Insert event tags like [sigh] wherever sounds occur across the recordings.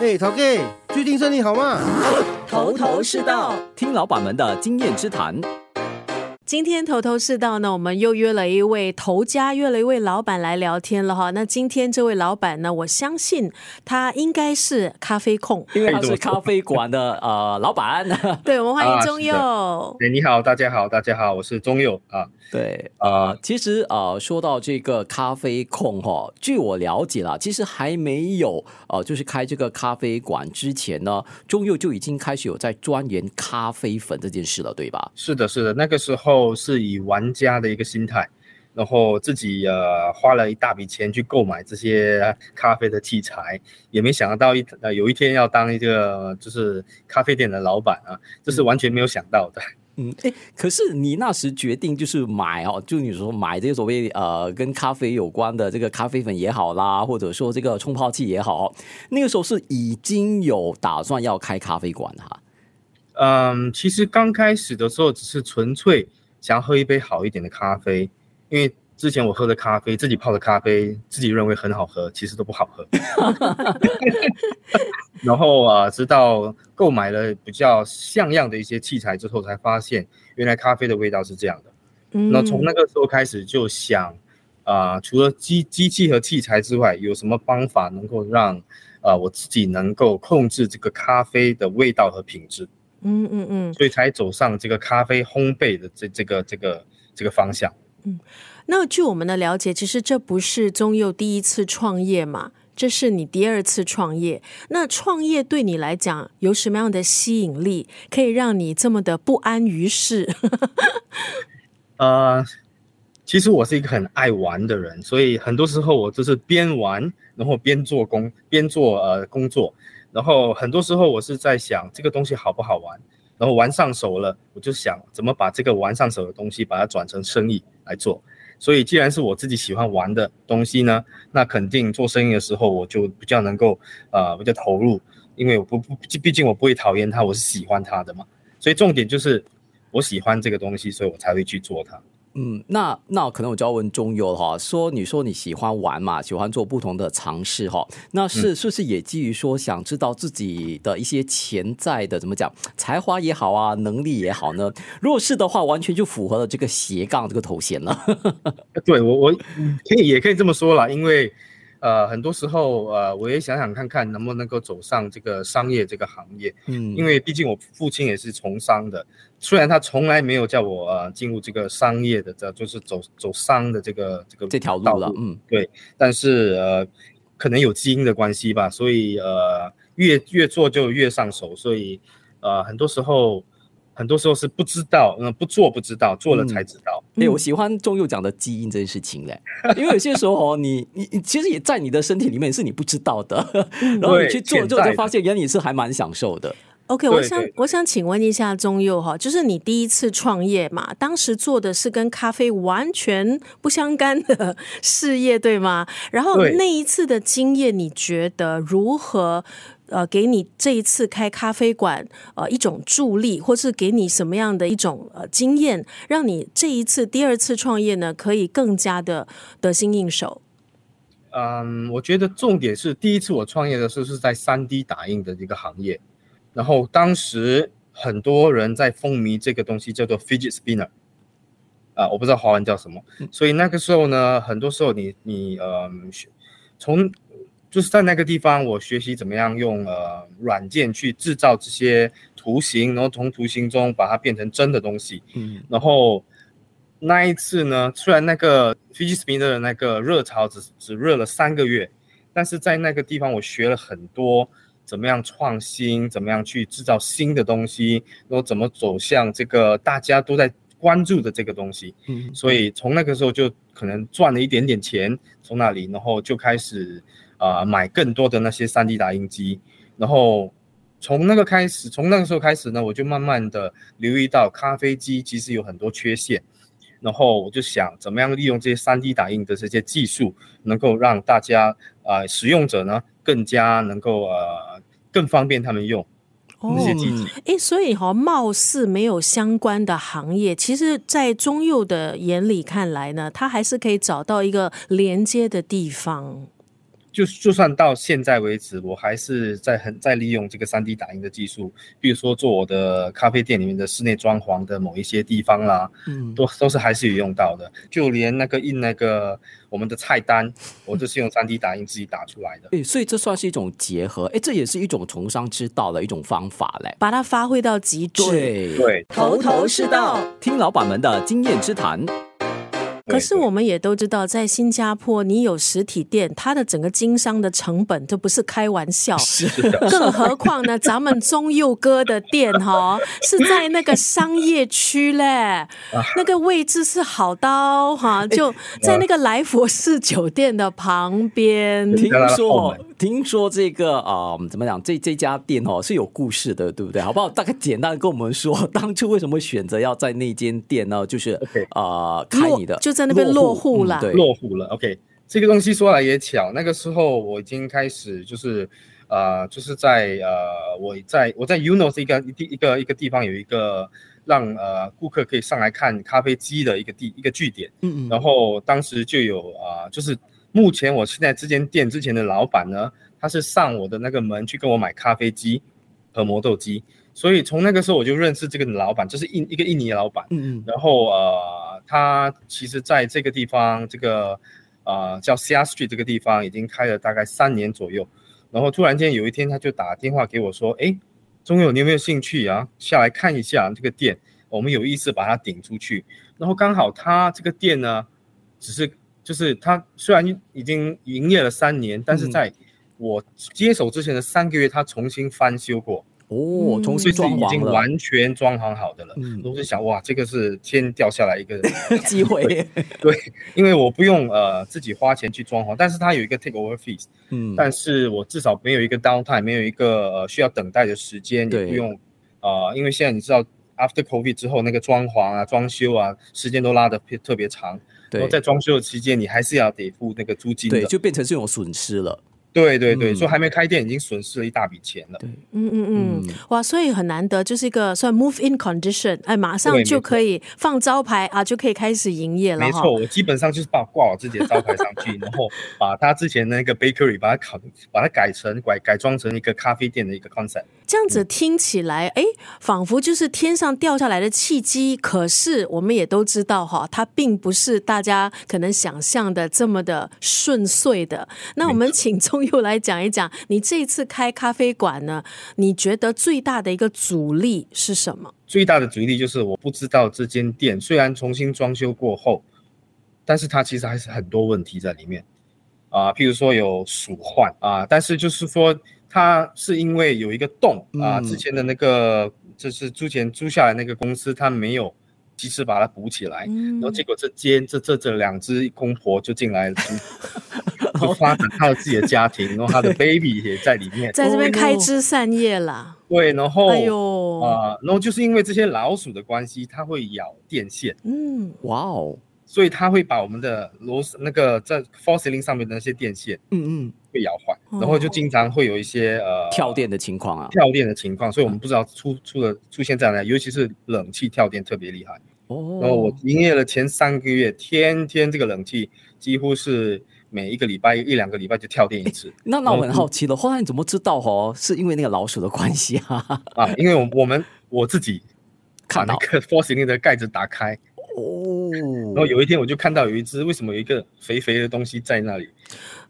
嘿，陶 K，最近生意好吗？头头是道，听老板们的经验之谈。今天头头是道呢，我们又约了一位头家，约了一位老板来聊天了哈。那今天这位老板呢，我相信他应该是咖啡控，[laughs] 因为他是咖啡馆的呃老板。[laughs] 对，我们欢迎钟佑。哎，你好，大家好，大家好，我是钟佑啊。对，呃，其实呃，说到这个咖啡控哈，据我了解啦，其实还没有呃，就是开这个咖啡馆之前呢，钟佑就已经开始有在钻研咖啡粉这件事了，对吧？是的，是的，那个时候是以玩家的一个心态，然后自己呃花了一大笔钱去购买这些咖啡的器材，也没想到一呃有一天要当一个就是咖啡店的老板啊，这是完全没有想到的。嗯嗯，哎，可是你那时决定就是买哦，就你说买这个所谓呃跟咖啡有关的这个咖啡粉也好啦，或者说这个冲泡器也好，那个时候是已经有打算要开咖啡馆哈。嗯，其实刚开始的时候只是纯粹想要喝一杯好一点的咖啡，因为。之前我喝的咖啡，自己泡的咖啡，自己认为很好喝，其实都不好喝。[laughs] 然后啊，直到购买了比较像样的一些器材之后，才发现原来咖啡的味道是这样的。嗯，那从那个时候开始就想啊，除了机机器和器材之外，有什么方法能够让啊我自己能够控制这个咖啡的味道和品质？嗯嗯嗯，所以才走上这个咖啡烘焙的这这个这个这个方向。嗯。那据我们的了解，其实这不是宗佑第一次创业嘛？这是你第二次创业。那创业对你来讲有什么样的吸引力，可以让你这么的不安于世？[laughs] 呃，其实我是一个很爱玩的人，所以很多时候我就是边玩，然后边做工，边做呃工作。然后很多时候我是在想这个东西好不好玩，然后玩上手了，我就想怎么把这个玩上手的东西把它转成生意来做。所以，既然是我自己喜欢玩的东西呢，那肯定做生意的时候我就比较能够，呃，比较投入，因为我不不，毕竟我不会讨厌它，我是喜欢它的嘛。所以重点就是我喜欢这个东西，所以我才会去做它。嗯，那那可能我就要问中游哈，说你说你喜欢玩嘛，喜欢做不同的尝试哈，那是是不是也基于说想知道自己的一些潜在的怎么讲才华也好啊，能力也好呢？如果是的话，完全就符合了这个斜杠这个头衔了。[laughs] 对我我可以也可以这么说啦，因为。呃，很多时候，呃，我也想想看看能不能够走上这个商业这个行业，嗯，因为毕竟我父亲也是从商的，虽然他从来没有叫我呃进入这个商业的，这就是走走商的这个这个这条路了，嗯，对，但是呃，可能有基因的关系吧，所以呃，越越做就越上手，所以呃，很多时候。很多时候是不知道，嗯，不做不知道，做了才知道。哎、嗯，我喜欢中佑讲的基因这件事情嘞，因为有些时候哦，你你你其实也在你的身体里面是你不知道的，[laughs] 然后你去做之后就发现原来你是还蛮享受的。OK，我想我想请问一下宗佑哈，就是你第一次创业嘛，当时做的是跟咖啡完全不相干的事业，对吗？然后那一次的经验，你觉得如何？呃，给你这一次开咖啡馆，呃，一种助力，或是给你什么样的一种呃经验，让你这一次第二次创业呢，可以更加的得心应手。嗯，我觉得重点是第一次我创业的时候是在三 D 打印的一个行业，然后当时很多人在风靡这个东西叫做 fidget spinner，啊，我不知道华文叫什么，所以那个时候呢，很多时候你你呃从就是在那个地方，我学习怎么样用呃软件去制造这些图形，然后从图形中把它变成真的东西。嗯，然后那一次呢，虽然那个 fidget spinner 的那个热潮只只热了三个月，但是在那个地方我学了很多怎么样创新，怎么样去制造新的东西，然后怎么走向这个大家都在关注的这个东西。嗯，所以从那个时候就可能赚了一点点钱，从那里，然后就开始。啊、呃，买更多的那些 3D 打印机，然后从那个开始，从那个时候开始呢，我就慢慢的留意到咖啡机其实有很多缺陷，然后我就想怎么样利用这些 3D 打印的这些技术，能够让大家啊、呃、使用者呢更加能够呃更方便他们用那些机器。哎、哦，所以哈，貌似没有相关的行业，其实，在中佑的眼里看来呢，他还是可以找到一个连接的地方。就就算到现在为止，我还是在很在利用这个 3D 打印的技术，比如说做我的咖啡店里面的室内装潢的某一些地方啦，嗯，都都是还是有用到的。就连那个印那个我们的菜单，我都是用 3D 打印自己打出来的。哎，所以这算是一种结合，哎，这也是一种从商之道的一种方法嘞，把它发挥到极致。对对，头头是道，听老板们的经验之谈。可是我们也都知道，在新加坡，你有实体店，它的整个经商的成本都不是开玩笑。是，更何况呢，咱们中佑哥的店哈 [laughs] 是在那个商业区嘞，那个位置是好到哈，就在那个来佛士酒店的旁边。听说，听说这个啊，怎么讲？这这家店哦是有故事的，对不对？好不好？大概简单跟我们说，当初为什么选择要在那间店呢？就是啊，开你的就。在那边落户了，落户了。OK，这个东西说来也巧，那个时候我已经开始就是，呃，就是在呃，我在我在 UNOS 一个一一个一个地方有一个让呃顾客可以上来看咖啡机的一个地一个据点。嗯嗯。然后当时就有啊、呃，就是目前我现在这间店之前的老板呢，他是上我的那个门去跟我买咖啡机和磨豆机，所以从那个时候我就认识这个老板，就是印一个印尼的老板。嗯嗯。然后呃。他其实在这个地方，这个啊、呃、叫 Seah Street 这个地方已经开了大概三年左右，然后突然间有一天他就打电话给我说：“哎，中佑，你有没有兴趣啊？下来看一下这个店，我们有意思把它顶出去。”然后刚好他这个店呢，只是就是他虽然已经营业了三年，但是在我接手之前的三个月，他重新翻修过。哦，重新装已经完全装潢好的了。嗯，都是想哇，这个是天掉下来一个 [laughs] 机会。[laughs] 对，因为我不用呃自己花钱去装潢，但是它有一个 take over fees。嗯，但是我至少没有一个 downtime，没有一个呃需要等待的时间，也不用啊、呃，因为现在你知道 after covid 之后那个装潢啊、装修啊，时间都拉得特别长。对，然后在装修的期间，你还是要得付那个租金的，对，就变成这种损失了。对对对，说、嗯、还没开店已经损失了一大笔钱了。对，嗯嗯嗯，哇，所以很难得，就是一个算 move in condition，哎，马上就可以放招牌啊，就可以开始营业了。没错，我基本上就是把挂我自己的招牌上去，[laughs] 然后把他之前那个 bakery 把它考，把它改成改改装成一个咖啡店的一个 concept。这样子听起来，哎，仿佛就是天上掉下来的契机。可是我们也都知道哈，它并不是大家可能想象的这么的顺遂的。那我们请中 [laughs] 佑来讲一讲，你这一次开咖啡馆呢，你觉得最大的一个阻力是什么？最大的阻力就是我不知道这间店虽然重新装修过后，但是它其实还是很多问题在里面啊，譬如说有鼠患啊，但是就是说。它是因为有一个洞啊，之前的那个就是之前租下来那个公司，它没有及时把它补起来，然后结果这间这这这两只公婆就进来了，[laughs] [laughs] 就发展他的自己的家庭，然后他的 baby 也在里面，在这边开枝散叶啦。对，然后哎呦。啊，然后就是因为这些老鼠的关系，它会咬电线。嗯，哇哦。所以它会把我们的螺丝那个在 false ceiling 上面的那些电线，嗯嗯，被咬坏，然后就经常会有一些呃跳电的情况啊，跳电的情况，所以我们不知道出出了出现在哪，尤其是冷气跳电特别厉害。哦，然后我营业了前三个月，天天这个冷气几乎是每一个礼拜一两个礼拜就跳电一次。那那我很好奇了，后来你怎么知道哦？是因为那个老鼠的关系啊？啊，因为我我们我自己把那个 ceiling 的盖子打开。哦，然后有一天我就看到有一只，为什么有一个肥肥的东西在那里？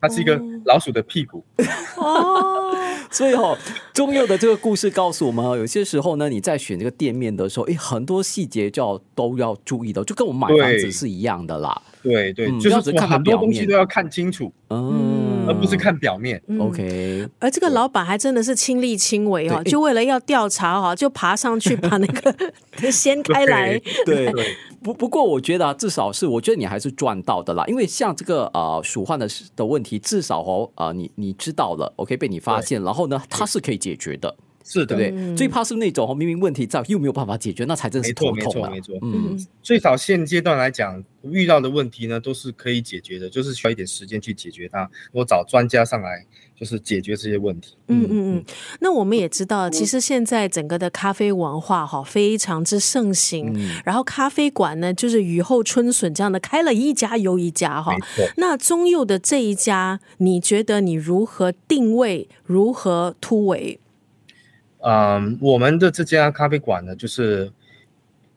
它是一个老鼠的屁股。[laughs] 哦，所以哦，中佑的这个故事告诉我们，有些时候呢，你在选这个店面的时候，哎，很多细节就要都要注意的，就跟我们买房子是一样的啦。对对，对，就是看很多东西都要看清楚。嗯。而不是看表面，嗯，OK。而这个老板还真的是亲力亲为哦，就为了要调查哈，就爬上去把那个 [laughs] 掀开来。对对。不不过我觉得啊，至少是我觉得你还是赚到的啦，因为像这个呃鼠患的的问题，至少哦啊，呃，你你知道了，OK 被你发现，然后呢，它是可以解决的。是的，对不对？嗯、最怕是那种明明问题在又没有办法解决，那才真是头痛啊。没错，没错，没错。嗯，最少现阶段来讲，遇到的问题呢都是可以解决的，就是需要一点时间去解决它。我找专家上来。就是解决这些问题。嗯嗯嗯。那我们也知道，其实现在整个的咖啡文化哈非常之盛行。嗯。然后咖啡馆呢，就是雨后春笋这样的开了一家又一家哈。没错。那中佑的这一家，你觉得你如何定位？如何突围？嗯，我们的这家咖啡馆呢，就是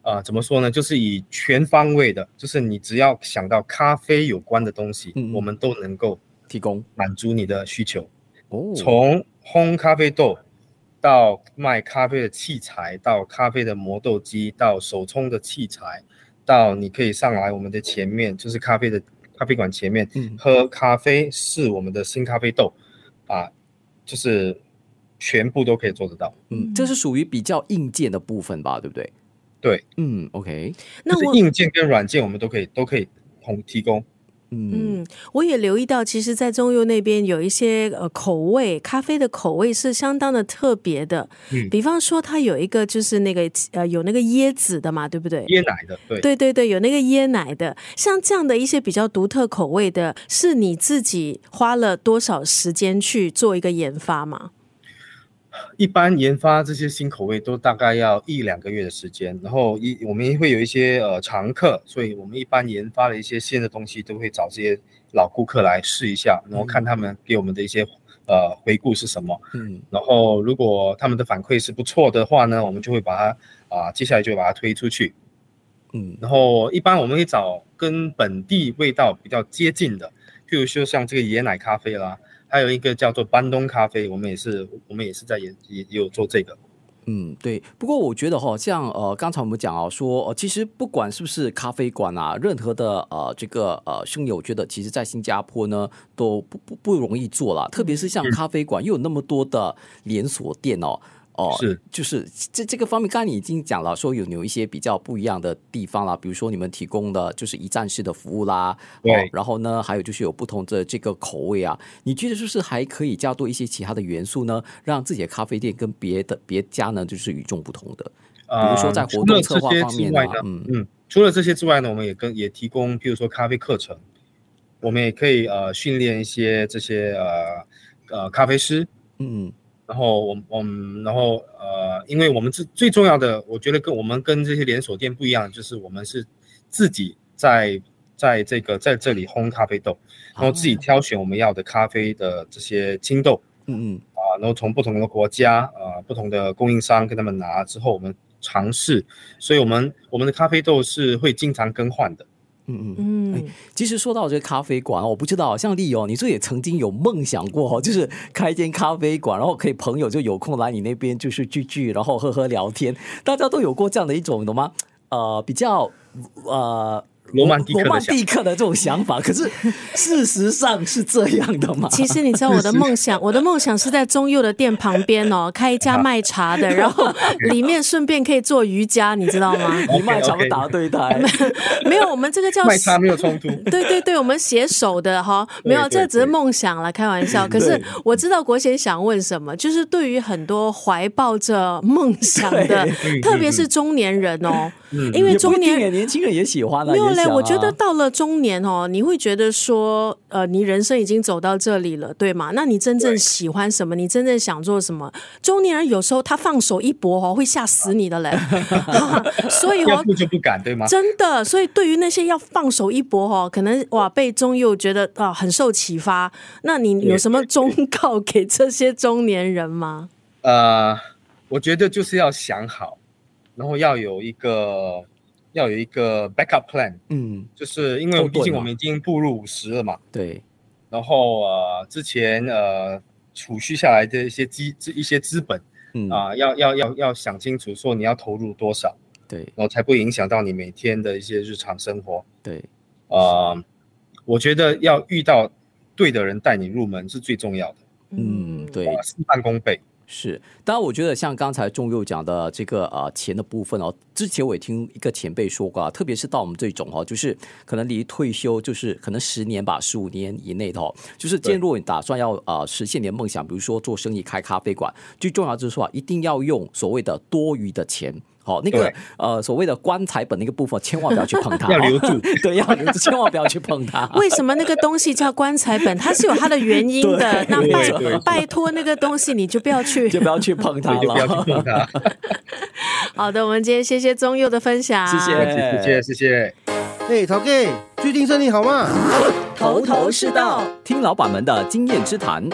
呃，怎么说呢？就是以全方位的，就是你只要想到咖啡有关的东西，嗯，我们都能够。提供满足你的需求，哦，从烘咖啡豆到卖咖啡的器材，到咖啡的磨豆机，到手冲的器材，到你可以上来我们的前面，就是咖啡的咖啡馆前面，嗯，喝咖啡试我们的新咖啡豆，啊，就是全部都可以做得到，嗯，这是属于比较硬件的部分吧，对不对？对，嗯，OK，那我硬件跟软件我们都可以都可以同提供。嗯，我也留意到，其实，在中佑那边有一些呃口味，咖啡的口味是相当的特别的。嗯，比方说，它有一个就是那个呃有那个椰子的嘛，对不对？椰奶的，对，对对对，有那个椰奶的，像这样的一些比较独特口味的，是你自己花了多少时间去做一个研发吗？一般研发这些新口味都大概要一两个月的时间，然后一我们会有一些呃常客，所以我们一般研发的一些新的东西都会找这些老顾客来试一下，然后看他们给我们的一些呃回顾是什么，嗯，然后如果他们的反馈是不错的话呢，我们就会把它啊、呃、接下来就会把它推出去，嗯，然后一般我们会找跟本地味道比较接近的，譬如说像这个椰奶咖啡啦。还有一个叫做班东咖啡，我们也是，我们也是在也也有做这个。嗯，对。不过我觉得哈，像呃，刚才我们讲啊，说呃，其实不管是不是咖啡馆啊，任何的呃这个呃生意，我觉得其实在新加坡呢都不不不容易做了，特别是像咖啡馆，又有那么多的连锁店哦。哦，是，就是这这个方面，刚才你已经讲了，说有有一些比较不一样的地方啦，比如说你们提供的就是一站式的服务啦，对，哦，然后呢，还有就是有不同的这个口味啊，你觉得是不是还可以加多一些其他的元素呢，让自己的咖啡店跟别的别家呢就是与众不同的？比如说在活动策划方面呢，嗯。嗯，除了这些之外呢，我们也跟也提供，比如说咖啡课程，我们也可以呃训练一些这些呃呃咖啡师，嗯。然后我我们然后呃，因为我们最最重要的，我觉得跟我们跟这些连锁店不一样，就是我们是自己在在这个在这里烘咖啡豆，然后自己挑选我们要的咖啡的这些青豆，嗯嗯啊，然后从不同的国家啊，不同的供应商跟他们拿之后，我们尝试，所以我们我们的咖啡豆是会经常更换的。嗯嗯嗯，其实说到这个咖啡馆，我不知道像丽友，你这也曾经有梦想过，[laughs] 就是开一间咖啡馆，然后可以朋友就有空来你那边就是聚聚，然后喝喝聊天，大家都有过这样的一种，懂吗？呃，比较呃。罗曼蒂克罗曼蒂克的这种想法，可是事实上是这样的吗？其实你知道我的梦想，[laughs] 我的梦想是在中佑的店旁边哦，开一家卖茶的，[laughs] 然后里面顺便可以做瑜伽，你知道吗？[laughs] 你卖茶不打对台？没有，我们这个叫卖茶没有冲突。对对对，我们携手的哈，没有，这只是梦想了，开玩笑。可是我知道国贤想问什么，就是对于很多怀抱着梦想的，特别是中年人哦，因为中年人年轻人也喜欢了。我觉得到了中年哦，你会觉得说，呃，你人生已经走到这里了，对吗？那你真正喜欢什么？你真正想做什么？中年人有时候他放手一搏哦，会吓死你的嘞。[laughs] 所以哦，就不敢对吗？真的，所以对于那些要放手一搏哦，可能哇被中佑觉得啊很受启发。那你有什么忠告给这些中年人吗？呃，我觉得就是要想好，然后要有一个。要有一个 backup plan，嗯，就是因为毕竟我们已经步入五十了嘛，对。然后呃，之前呃储蓄下来的一些资一些资本，嗯啊、呃，要要要要想清楚，说你要投入多少，对，然后才不会影响到你每天的一些日常生活，对。呃，我觉得要遇到对的人带你入门是最重要的，嗯，对，事半功倍。是，当然，我觉得像刚才中佑讲的这个呃钱的部分哦，之前我也听一个前辈说过啊，特别是到我们这种哦，就是可能离退休就是可能十年吧，十五年以内的哦，就是今天如果你打算要呃实现你的梦想，比如说做生意开咖啡馆，最重要就是说啊，一定要用所谓的多余的钱。好，那个呃，所谓的棺材本那个部分，千万不要去碰它，[laughs] 要留住。[laughs] 对，要留住，千万不要去碰它。为什么那个东西叫棺材本？它是有它的原因的。[laughs] 那拜拜托那个东西，你就不要去，就不要去碰它了。不要去碰它。好的，我们今天谢谢宗佑的分享，谢谢，谢谢，谢谢。哎，陶 K，最近生意好吗？头头是道，听老板们的经验之谈。